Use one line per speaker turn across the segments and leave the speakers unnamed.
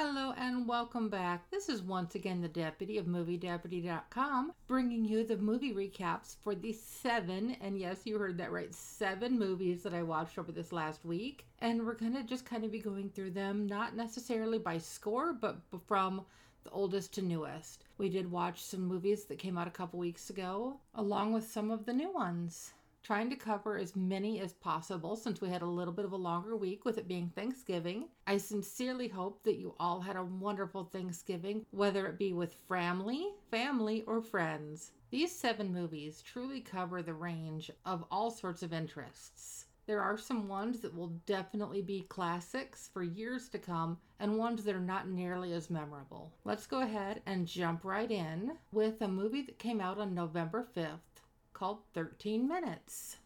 Hello and welcome back. This is once again the Deputy of MovieDeputy.com bringing you the movie recaps for the seven, and yes, you heard that right, seven movies that I watched over this last week. And we're going to just kind of be going through them, not necessarily by score, but from the oldest to newest. We did watch some movies that came out a couple weeks ago, along with some of the new ones trying to cover as many as possible since we had a little bit of a longer week with it being Thanksgiving. I sincerely hope that you all had a wonderful Thanksgiving, whether it be with family, family, or friends. These seven movies truly cover the range of all sorts of interests. There are some ones that will definitely be classics for years to come, and ones that are not nearly as memorable. Let's go ahead and jump right in with a movie that came out on November 5th called 13 Minutes.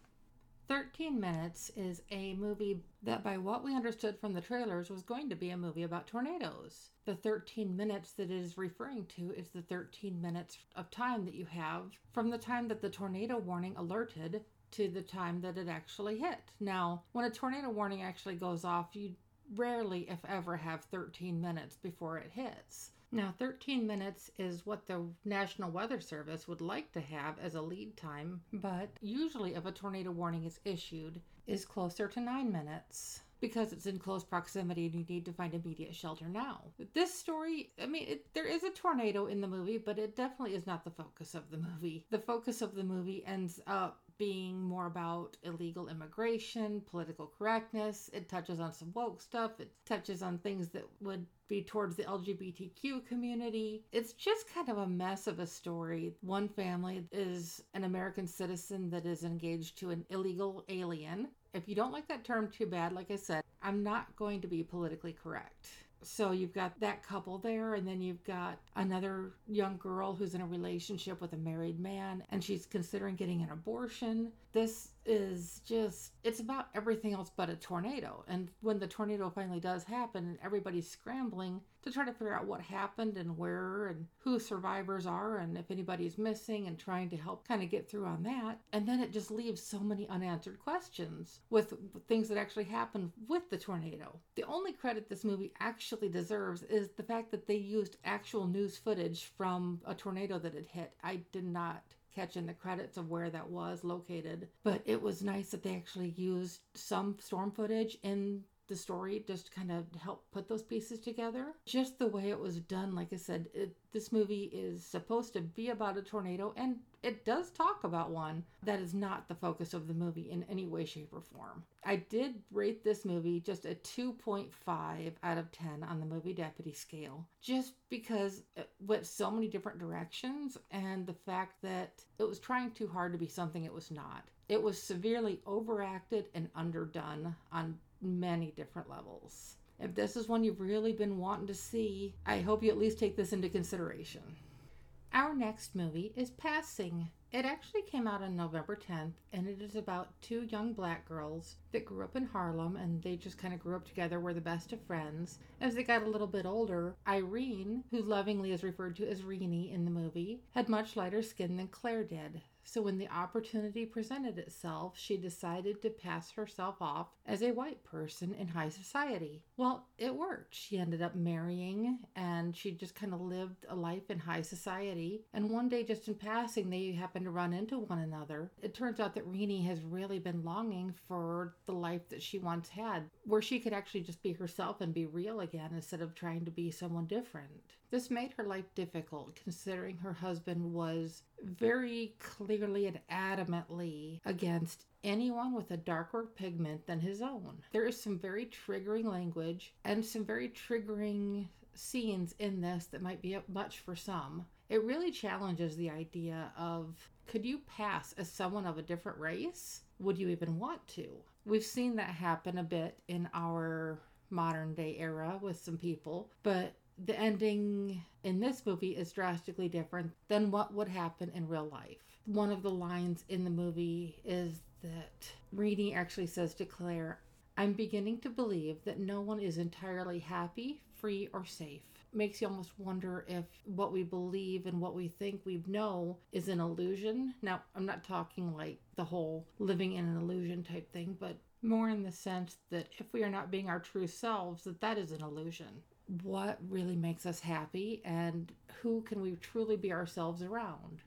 13 Minutes is a movie that, by what we understood from the trailers, was going to be a movie about tornadoes. The 13 minutes that it is referring to is the 13 minutes of time that you have from the time that the tornado warning alerted to the time that it actually hit. Now, when a tornado warning actually goes off, you rarely, if ever, have 13 minutes before it hits. Now, 13 minutes is what the National Weather Service would like to have as a lead time, but usually if a tornado warning is issued, is closer to 9 minutes because it's in close proximity and you need to find immediate shelter now. This story, I mean, it, there is a tornado in the movie, but it definitely is not the focus of the movie. The focus of the movie ends up being more about illegal immigration, political correctness. It touches on some woke stuff. It touches on things that would be towards the LGBTQ community. It's just kind of a mess of a story. One family is an American citizen that is engaged to an illegal alien. If you don't like that term too bad, like I said, I'm not going to be politically correct. So you've got that couple there, and then you've got another young girl who's in a relationship with a married man, and she's considering getting an abortion. This is just, it's about everything else but a tornado. And when the tornado finally does happen, and everybody's scrambling to try to figure out what happened and where and who survivors are and if anybody's missing and trying to help kind of get through on that. And then it just leaves so many unanswered questions with things that actually happened with the tornado. The only credit this movie actually deserves is the fact that they used actual news footage from a tornado that had hit. I did not catching the credits of where that was located. But it was nice that they actually used some storm footage in the story just kind of help put those pieces together. Just the way it was done, like I said, it, this movie is supposed to be about a tornado, and it does talk about one. That is not the focus of the movie in any way, shape, or form. I did rate this movie just a 2.5 out of 10 on the movie deputy scale, just because it went so many different directions, and the fact that it was trying too hard to be something it was not. It was severely overacted and underdone on many different levels. If this is one you've really been wanting to see, I hope you at least take this into consideration. Our next movie is Passing. It actually came out on November 10th, and it is about two young black girls that grew up in Harlem and they just kind of grew up together, were the best of friends. As they got a little bit older, Irene, who lovingly is referred to as Reenie in the movie, had much lighter skin than Clare did. So when the opportunity presented itself, she decided to pass herself off as a white person in high society. Well, it worked. She ended up marrying and she just kind of lived a life in high society. And one day, just in passing, they happened to run into one another. It turns out that Reenie has really been longing for the life that she once had, where she could actually just be herself and be real again instead of trying to be someone different. This made her life difficult considering her husband was very clearly and adamantly against anyone with a darker pigment than his own. There is some very triggering language and some very triggering scenes in this that might be much for some. It really challenges the idea of could you pass as someone of a different race? Would you even want to? We've seen that happen a bit in our modern day era with some people, but the ending in this movie is drastically different than what would happen in real life. One of the lines in the movie is that Reenie actually says to Clare, I'm beginning to believe that no one is entirely happy, free, or safe. Makes you almost wonder if what we believe and what we think we know is an illusion. Now, I'm not talking like the whole living in an illusion type thing, but more in the sense that if we are not being our true selves, that that is an illusion what really makes us happy and who can we truly be ourselves around.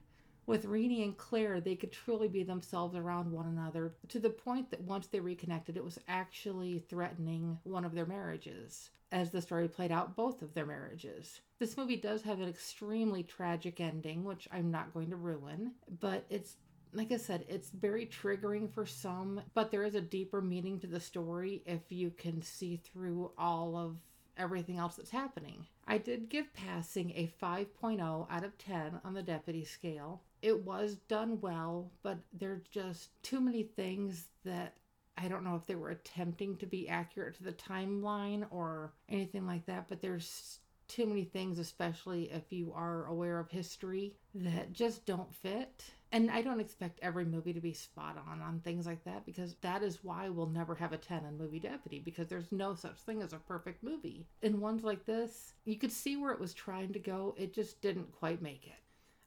With Renee and Clare, they could truly be themselves around one another to the point that once they reconnected, it was actually threatening one of their marriages. As the story played out, both of their marriages. This movie does have an extremely tragic ending, which I'm not going to ruin, but it's like I said, it's very triggering for some, but there is a deeper meaning to the story if you can see through all of everything else that's happening. I did give passing a 5.0 out of 10 on the deputy scale. It was done well, but there's just too many things that I don't know if they were attempting to be accurate to the timeline or anything like that, but there's too many things, especially if you are aware of history, that just don't fit. And I don't expect every movie to be spot on on things like that because that is why we'll never have a 10 on Movie Deputy because there's no such thing as a perfect movie. In ones like this, you could see where it was trying to go, it just didn't quite make it.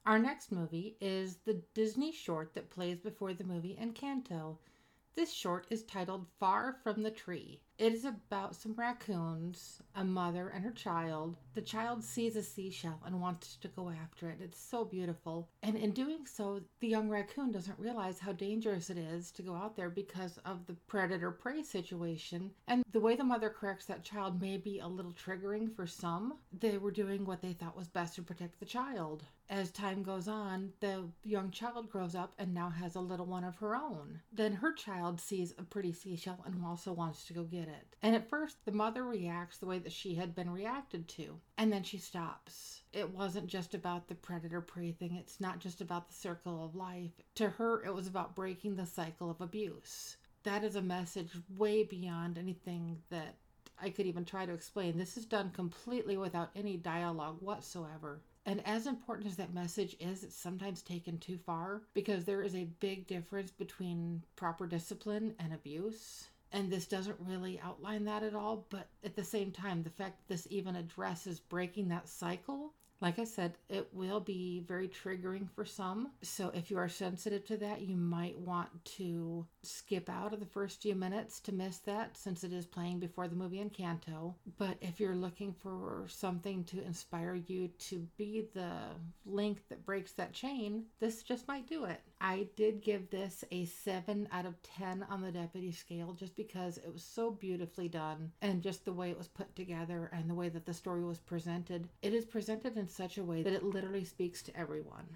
Our next movie is the Disney short that plays before the movie Encanto. This short is titled Far from the Tree. It is about some raccoons, a mother and her child. The child sees a seashell and wants to go after it. It's so beautiful. And in doing so, the young raccoon doesn't realize how dangerous it is to go out there because of the predator prey situation. And the way the mother corrects that child may be a little triggering for some. They were doing what they thought was best to protect the child. As time goes on, the young child grows up and now has a little one of her own. Then her child sees a pretty seashell and also wants to go get And at first, the mother reacts the way that she had been reacted to, and then she stops. It wasn't just about the predator prey thing, it's not just about the circle of life. To her, it was about breaking the cycle of abuse. That is a message way beyond anything that I could even try to explain. This is done completely without any dialogue whatsoever. And as important as that message is, it's sometimes taken too far because there is a big difference between proper discipline and abuse. And this doesn't really outline that at all, but at the same time, the fact that this even addresses breaking that cycle like I said, it will be very triggering for some. So if you are sensitive to that, you might want to skip out of the first few minutes to miss that since it is playing before the movie Encanto. But if you're looking for something to inspire you to be the link that breaks that chain, this just might do it. I did give this a 7 out of 10 on the deputy scale just because it was so beautifully done and just the way it was put together and the way that the story was presented. It is presented in such a way that it literally speaks to everyone.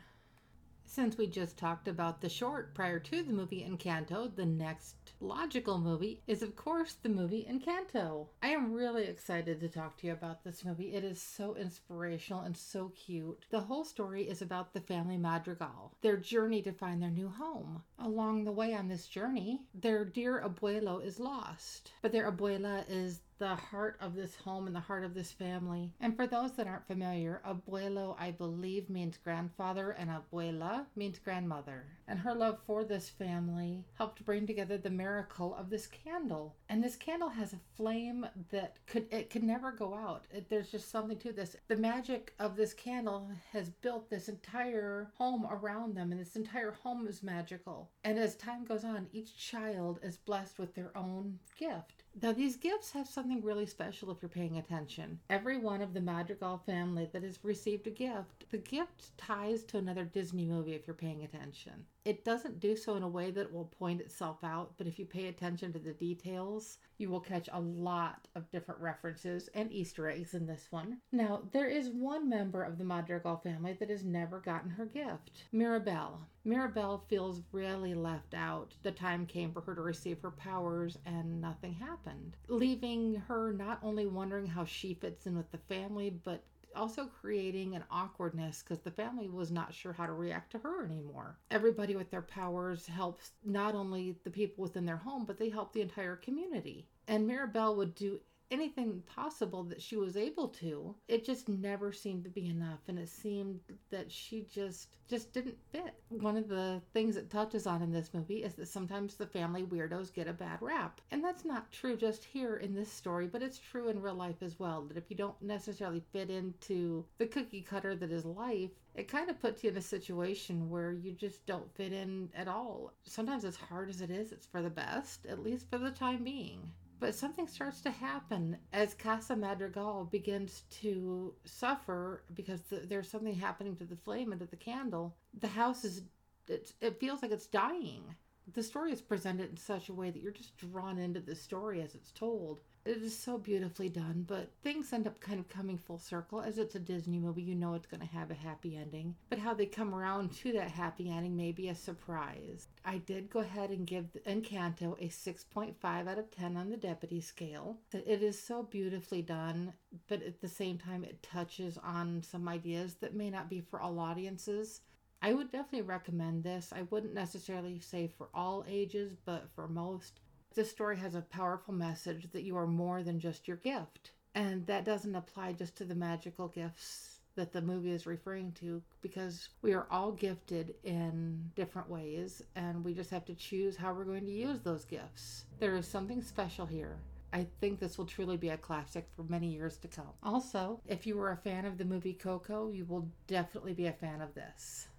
Since we just talked about the short prior to the movie Encanto, the next logical movie is, of course, the movie Encanto. I am really excited to talk to you about this movie. It is so inspirational and so cute. The whole story is about the family Madrigal, their journey to find their new home. Along the way on this journey, their dear abuelo is lost, but their abuela is the heart of this home and the heart of this family. And for those that aren't familiar, abuelo, I believe, means grandfather, and abuela means grandmother. And her love for this family helped bring together the miracle of this candle. And this candle has a flame that could it could never go out. It, there's just something to this. The magic of this candle has built this entire home around them, and this entire home is magical. And as time goes on, each child is blessed with their own gift. Now, these gifts have something really special if you're paying attention. Every one of the Madrigal family that has received a gift, the gift ties to another Disney movie if you're paying attention. It doesn't do so in a way that will point itself out, but if you pay attention to the details, you will catch a lot of different references and Easter eggs in this one. Now, there is one member of the Madrigal family that has never gotten her gift Mirabel. Mirabel feels really left out. The time came for her to receive her powers, and nothing happened, leaving her not only wondering how she fits in with the family, but also creating an awkwardness because the family was not sure how to react to her anymore. Everybody with their powers helps not only the people within their home, but they help the entire community. And Mirabel would do anything possible that she was able to it just never seemed to be enough. And it seemed that she just just didn't fit. One of the things it touches on in this movie is that sometimes the family weirdos get a bad rap. And that's not true just here in this story but it's true in real life as well that if you don't necessarily fit into the cookie cutter that is life it kind of puts you in a situation where you just don't fit in at all. Sometimes as hard as it is it's for the best at least for the time being But something starts to happen as Casa Madrigal begins to suffer because the, there's something happening to the flame and to the candle. The house is, it, it feels like it's dying. The story is presented in such a way that you're just drawn into the story as it's told. It is so beautifully done, but things end up kind of coming full circle. As it's a Disney movie, you know it's going to have a happy ending. But how they come around to that happy ending may be a surprise. I did go ahead and give Encanto a 6.5 out of 10 on the deputy scale. It is so beautifully done, but at the same time, it touches on some ideas that may not be for all audiences. I would definitely recommend this. I wouldn't necessarily say for all ages, but for most. This story has a powerful message that you are more than just your gift. And that doesn't apply just to the magical gifts that the movie is referring to because we are all gifted in different ways and we just have to choose how we're going to use those gifts. There is something special here. I think this will truly be a classic for many years to come. Also, if you were a fan of the movie Coco, you will definitely be a fan of this.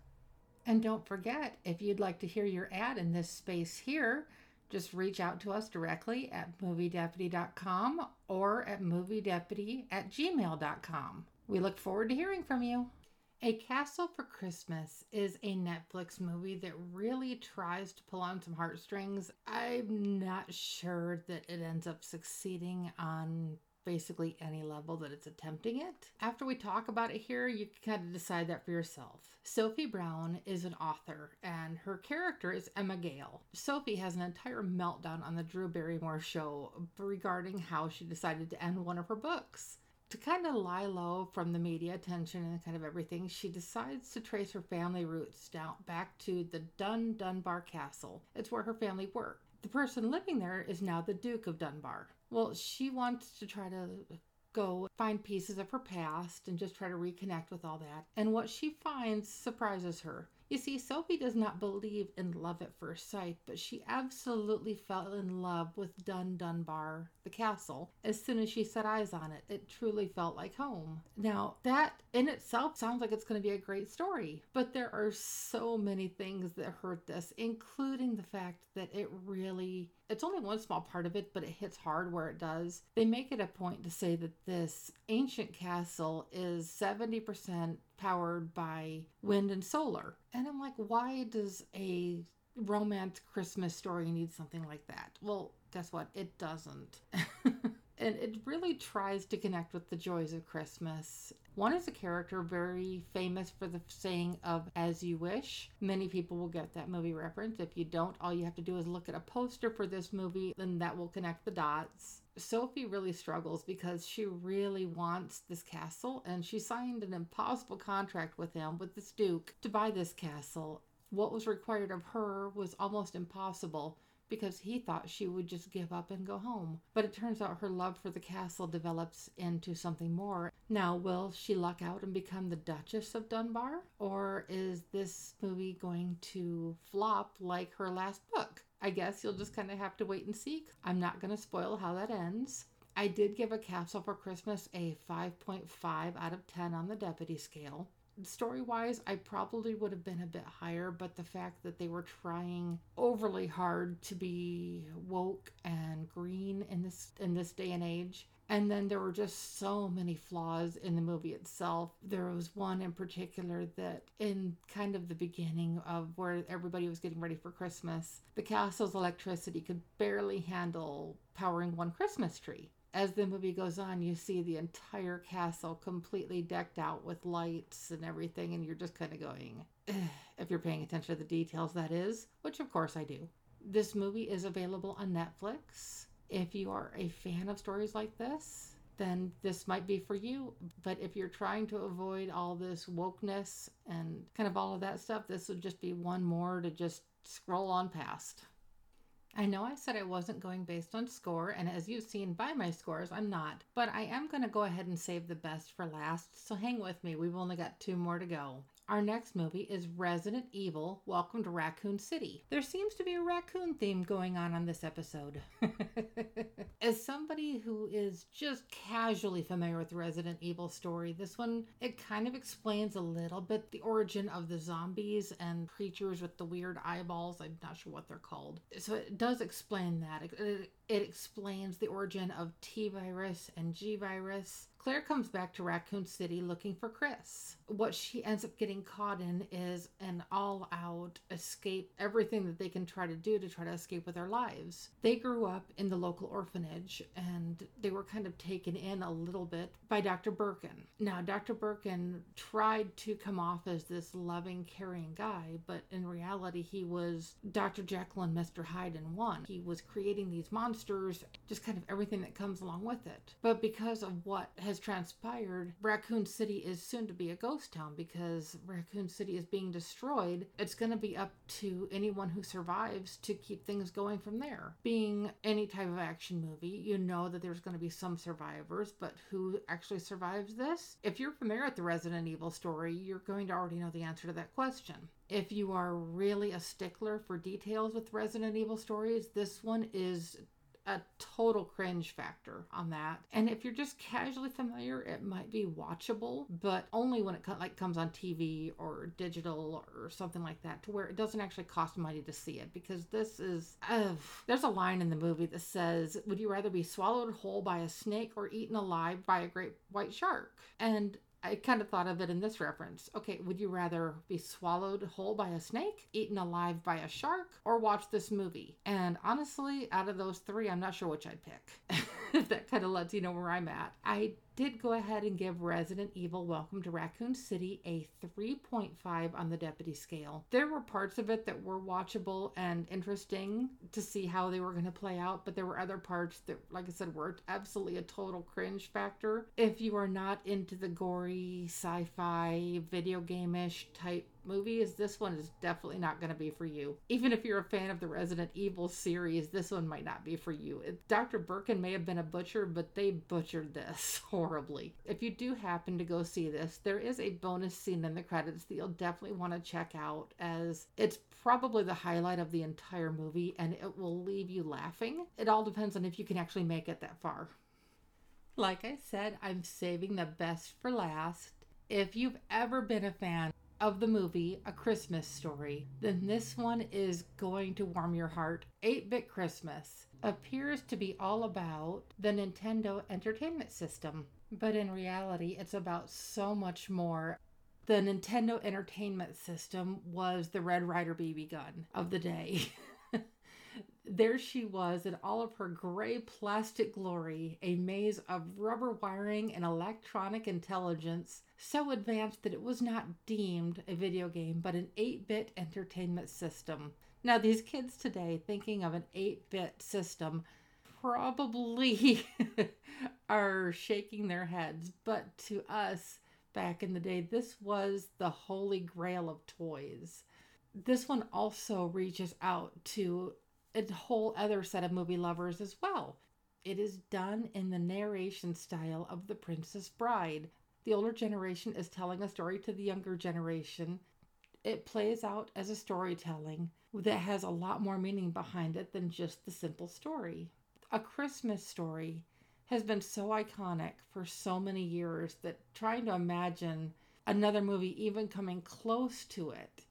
And don't forget, if you'd like to hear your ad in this space here, just reach out to us directly at moviedeputy.com or at moviedeputy at gmail.com. We look forward to hearing from you. A Castle for Christmas is a Netflix movie that really tries to pull on some heartstrings. I'm not sure that it ends up succeeding on basically any level that it's attempting it. After we talk about it here, you can kind of decide that for yourself. Sophie Brown is an author, and her character is Emma Gale. Sophie has an entire meltdown on the Drew Barrymore show regarding how she decided to end one of her books. To kind of lie low from the media attention and kind of everything, she decides to trace her family roots down back to the Dun Dunbar Castle. It's where her family worked. The person living there is now the Duke of Dunbar. Well, she wants to try to go find pieces of her past and just try to reconnect with all that. And what she finds surprises her. You see, Sophie does not believe in love at first sight, but she absolutely fell in love with Dun Dunbar, the castle, as soon as she set eyes on it. It truly felt like home. Now, that in itself sounds like it's going to be a great story, but there are so many things that hurt this, including the fact that it really it's only one small part of it, but it hits hard where it does. They make it a point to say that this ancient castle is 70% powered by wind and solar. And I'm like, why does a romance Christmas story need something like that? Well, guess what? It doesn't. and it really tries to connect with the joys of Christmas. One is a character very famous for the saying of as you wish. Many people will get that movie reference. If you don't, all you have to do is look at a poster for this movie, then that will connect the dots. Sophie really struggles because she really wants this castle and she signed an impossible contract with him, with this Duke, to buy this castle. What was required of her was almost impossible because he thought she would just give up and go home. But it turns out her love for the castle develops into something more. Now, will she luck out and become the Duchess of Dunbar? Or is this movie going to flop like her last book? I guess you'll just kind of have to wait and see. I'm not going to spoil how that ends. I did give a Castle for Christmas a 5.5 out of 10 on the deputy scale story wise, I probably would have been a bit higher, but the fact that they were trying overly hard to be woke and green in this in this day and age. And then there were just so many flaws in the movie itself. There was one in particular that, in kind of the beginning of where everybody was getting ready for Christmas, the castle's electricity could barely handle powering one Christmas tree as the movie goes on, you see the entire castle completely decked out with lights and everything, and you're just kind of going, if you're paying attention to the details, that is, which of course I do. This movie is available on Netflix. If you are a fan of stories like this, then this might be for you. But if you're trying to avoid all this wokeness and kind of all of that stuff, this would just be one more to just scroll on past. I know I said I wasn't going based on score, and as you've seen by my scores, I'm not. But I am going to go ahead and save the best for last, so hang with me. We've only got two more to go. Our next movie is Resident Evil Welcome to Raccoon City. There seems to be a raccoon theme going on on this episode. As somebody who is just casually familiar with the Resident Evil story, this one it kind of explains a little bit the origin of the zombies and creatures with the weird eyeballs. I'm not sure what they're called. So it does explain that. It, it, it explains the origin of T virus and G virus Claire comes back to Raccoon City looking for Chris. What she ends up getting caught in is an all out escape, everything that they can try to do to try to escape with their lives. They grew up in the local orphanage and they were kind of taken in a little bit by Dr. Birkin. Now, Dr. Birkin tried to come off as this loving, caring guy, but in reality, he was Dr. Jekyll and Mr. Hyde in one. He was creating these monsters, just kind of everything that comes along with it. But because of what has transpired, Raccoon City is soon to be a ghost town because Raccoon City is being destroyed. It's going to be up to anyone who survives to keep things going from there. Being any type of action movie, you know that there's going to be some survivors, but who actually survives this? If you're familiar with the Resident Evil story, you're going to already know the answer to that question. If you are really a stickler for details with Resident Evil stories, this one is a total cringe factor on that. And if you're just casually familiar, it might be watchable, but only when it co- like comes on TV or digital or something like that, to where it doesn't actually cost money to see it. Because this is, uh, there's a line in the movie that says, "Would you rather be swallowed whole by a snake or eaten alive by a great white shark?" And I kind of thought of it in this reference. Okay, would you rather be swallowed whole by a snake, eaten alive by a shark, or watch this movie? And honestly, out of those three, I'm not sure which I'd pick. if that kind of lets you know where I'm at. I did go ahead and give Resident Evil Welcome to Raccoon City a 3.5 on the deputy scale. There were parts of it that were watchable and interesting to see how they were going to play out, but there were other parts that, like I said, were absolutely a total cringe factor. If you are not into the gory sci fi, video game ish type movies, this one is definitely not going to be for you. Even if you're a fan of the Resident Evil series, this one might not be for you. Dr. Birkin may have been a butcher, but they butchered this horribly. If you do happen to go see this, there is a bonus scene in the credits that you'll definitely want to check out as it's probably the highlight of the entire movie and it will leave you laughing. It all depends on if you can actually make it that far. Like I said, I'm saving the best for last. If you've ever been a fan of the movie A Christmas Story, then this one is going to warm your heart. 8 Bit Christmas appears to be all about the Nintendo Entertainment System, but in reality, it's about so much more. The Nintendo Entertainment System was the Red Ryder BB gun of the day. there she was in all of her gray plastic glory, a maze of rubber wiring and electronic intelligence so advanced that it was not deemed a video game but an 8 bit entertainment system. Now, these kids today, thinking of an 8 bit system, probably are shaking their heads, but to us back in the day, this was the holy grail of toys. This one also reaches out to a whole other set of movie lovers as well. It is done in the narration style of The Princess Bride, the older generation is telling a story to the younger generation. It plays out as a storytelling that has a lot more meaning behind it than just the simple story. A Christmas story has been so iconic for so many years that trying to imagine another movie even coming close to it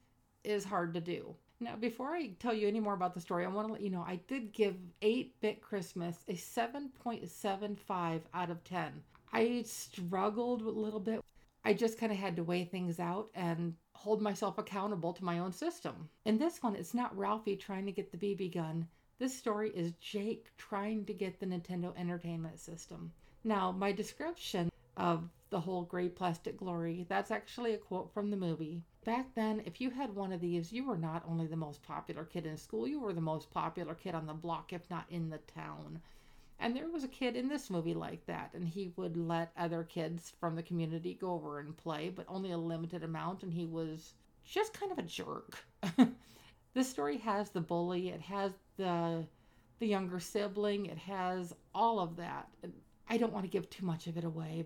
is hard to do. Now, before I tell you any more about the story, I want to let you know I did give 8 Bit Christmas a 7.75 out of 10. I struggled a little bit. I just kind of had to weigh things out and hold myself accountable to my own system. In this one, it's not Ralphie trying to get the BB gun. This story is Jake trying to get the Nintendo Entertainment System. Now, my description of the whole gray plastic glory, that's actually a quote from the movie. Back then, if you had one of these, you were not only the most popular kid in school, you were the most popular kid on the block, if not in the town. And there was a kid in this movie like that, and he would let other kids from the community go over and play, but only a limited amount, and he was just kind of a jerk. this story has the bully, it has the the younger sibling, it has all of that. I don't want to give too much of it away,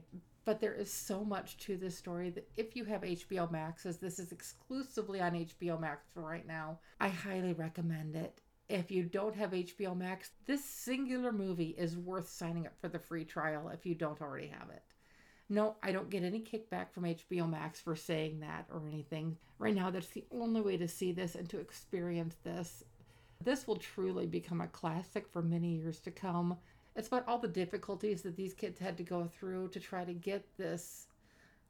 But there is so much to this story that if you have HBO Max, as this is exclusively on HBO Max for right now, I highly recommend it. If you don't have HBO Max, this singular movie is worth signing up for the free trial if you don't already have it. No, I don't get any kickback from HBO Max for saying that or anything. Right now, that's the only way to see this and to experience this. This will truly become a classic for many years to come. It's about all the difficulties that these kids had to go through to try to get this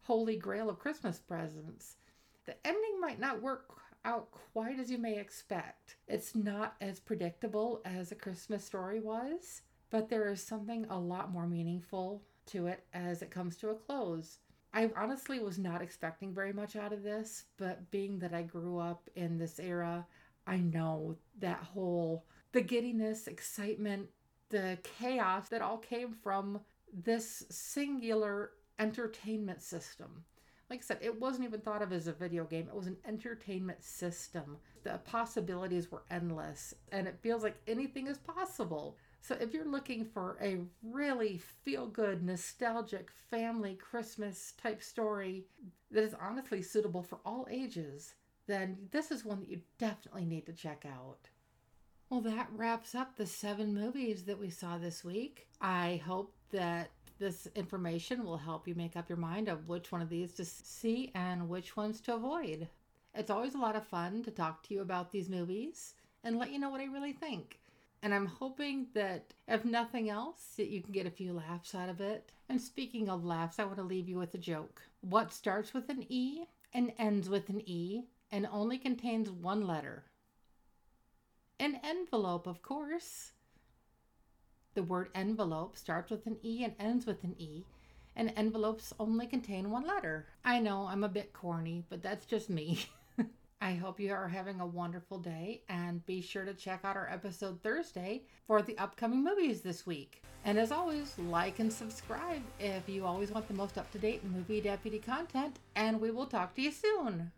holy grail of Christmas presents. The ending might not work out quite as you may expect. It's not as predictable as a Christmas story was, but there is something a lot more meaningful to it as it comes to a close. I honestly was not expecting very much out of this, but being that I grew up in this era, I know that whole the giddiness, excitement, the chaos that all came from this singular entertainment system. Like I said, it wasn't even thought of as a video game, it was an entertainment system. The possibilities were endless, and it feels like anything is possible. So, if you're looking for a really feel good, nostalgic family Christmas type story that is honestly suitable for all ages, then this is one that you definitely need to check out. Well, that wraps up the seven movies that we saw this week. I hope that this information will help you make up your mind of which one of these to see and which ones to avoid. It's always a lot of fun to talk to you about these movies and let you know what I really think. And I'm hoping that, if nothing else, that you can get a few laughs out of it. And speaking of laughs, I want to leave you with a joke. What starts with an E and ends with an E and only contains one letter? An envelope, of course. The word envelope starts with an E and ends with an E, and envelopes only contain one letter. I know I'm a bit corny, but that's just me. I hope you are having a wonderful day and be sure to check out our episode Thursday for the upcoming movies this week. And as always, like and subscribe if you always want the most up to date movie deputy content, and we will talk to you soon.